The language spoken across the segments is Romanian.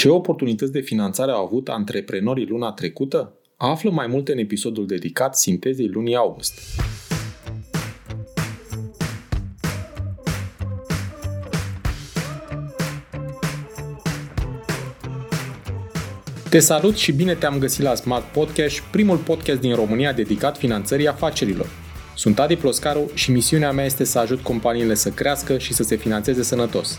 Ce oportunități de finanțare au avut antreprenorii luna trecută? Află mai multe în episodul dedicat sintezei lunii august. Te salut și bine te-am găsit la Smart Podcast, primul podcast din România dedicat finanțării afacerilor. Sunt Adi Ploscaru și misiunea mea este să ajut companiile să crească și să se finanțeze sănătos.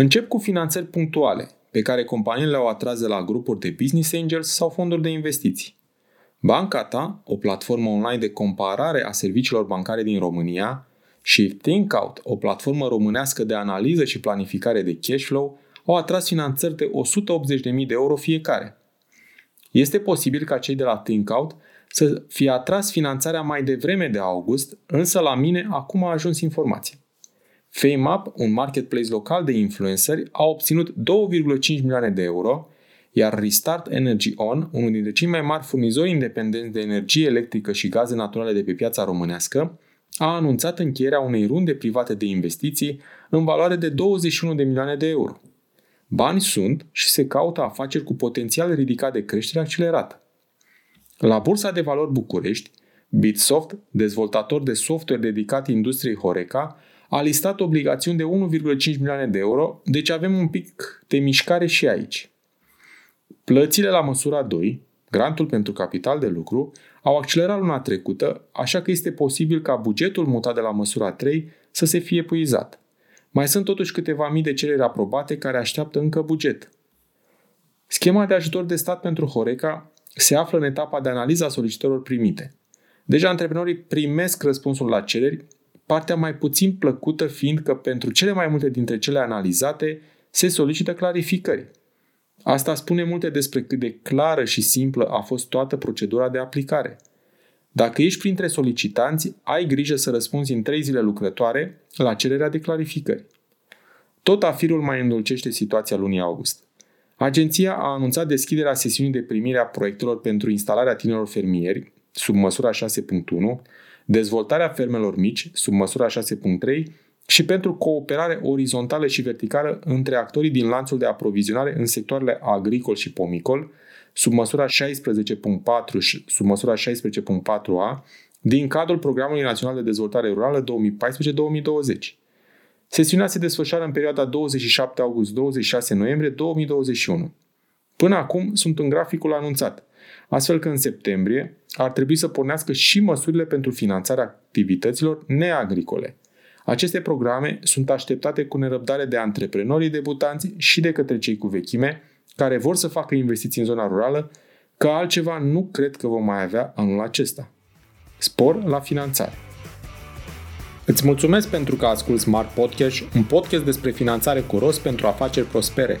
Încep cu finanțări punctuale, pe care companiile le-au atras de la grupuri de business angels sau fonduri de investiții. Banca ta, o platformă online de comparare a serviciilor bancare din România, și ThinkOut, o platformă românească de analiză și planificare de cash flow, au atras finanțări de 180.000 de euro fiecare. Este posibil ca cei de la ThinkOut să fie atras finanțarea mai devreme de august, însă la mine acum a ajuns informație. FameUp, un marketplace local de influenceri, a obținut 2,5 milioane de euro, iar Restart Energy On, unul dintre cei mai mari furnizori independenți de energie electrică și gaze naturale de pe piața românească, a anunțat încheierea unei runde private de investiții în valoare de 21 de milioane de euro. Bani sunt și se caută afaceri cu potențial ridicat de creștere accelerată. La Bursa de Valori București, Bitsoft, dezvoltator de software dedicat industriei Horeca, a listat obligațiuni de 1,5 milioane de euro, deci avem un pic de mișcare și aici. Plățile la măsura 2, grantul pentru capital de lucru, au accelerat luna trecută, așa că este posibil ca bugetul mutat de la măsura 3 să se fie puizat. Mai sunt totuși câteva mii de cereri aprobate care așteaptă încă buget. Schema de ajutor de stat pentru Horeca se află în etapa de analiză a solicitărilor primite. Deja antreprenorii primesc răspunsul la cereri, partea mai puțin plăcută fiind că pentru cele mai multe dintre cele analizate se solicită clarificări. Asta spune multe despre cât de clară și simplă a fost toată procedura de aplicare. Dacă ești printre solicitanți, ai grijă să răspunzi în trei zile lucrătoare la cererea de clarificări. Tot afirul mai îndulcește situația lunii august. Agenția a anunțat deschiderea sesiunii de primire a proiectelor pentru instalarea tinerilor fermieri, sub măsura 6.1, dezvoltarea fermelor mici, sub măsura 6.3, și pentru cooperare orizontală și verticală între actorii din lanțul de aprovizionare în sectoarele agricol și pomicol, sub măsura 16.4 și sub măsura 16.4a, din cadrul Programului Național de Dezvoltare Rurală 2014-2020. Sesiunea se desfășoară în perioada 27 august-26 noiembrie 2021. Până acum sunt în graficul anunțat, astfel că în septembrie ar trebui să pornească și măsurile pentru finanțarea activităților neagricole. Aceste programe sunt așteptate cu nerăbdare de antreprenorii debutanți și de către cei cu vechime, care vor să facă investiții în zona rurală, că altceva nu cred că vom mai avea anul acesta. Spor la finanțare. Îți mulțumesc pentru că asculti Smart Podcast, un podcast despre finanțare cu rost pentru afaceri prospere.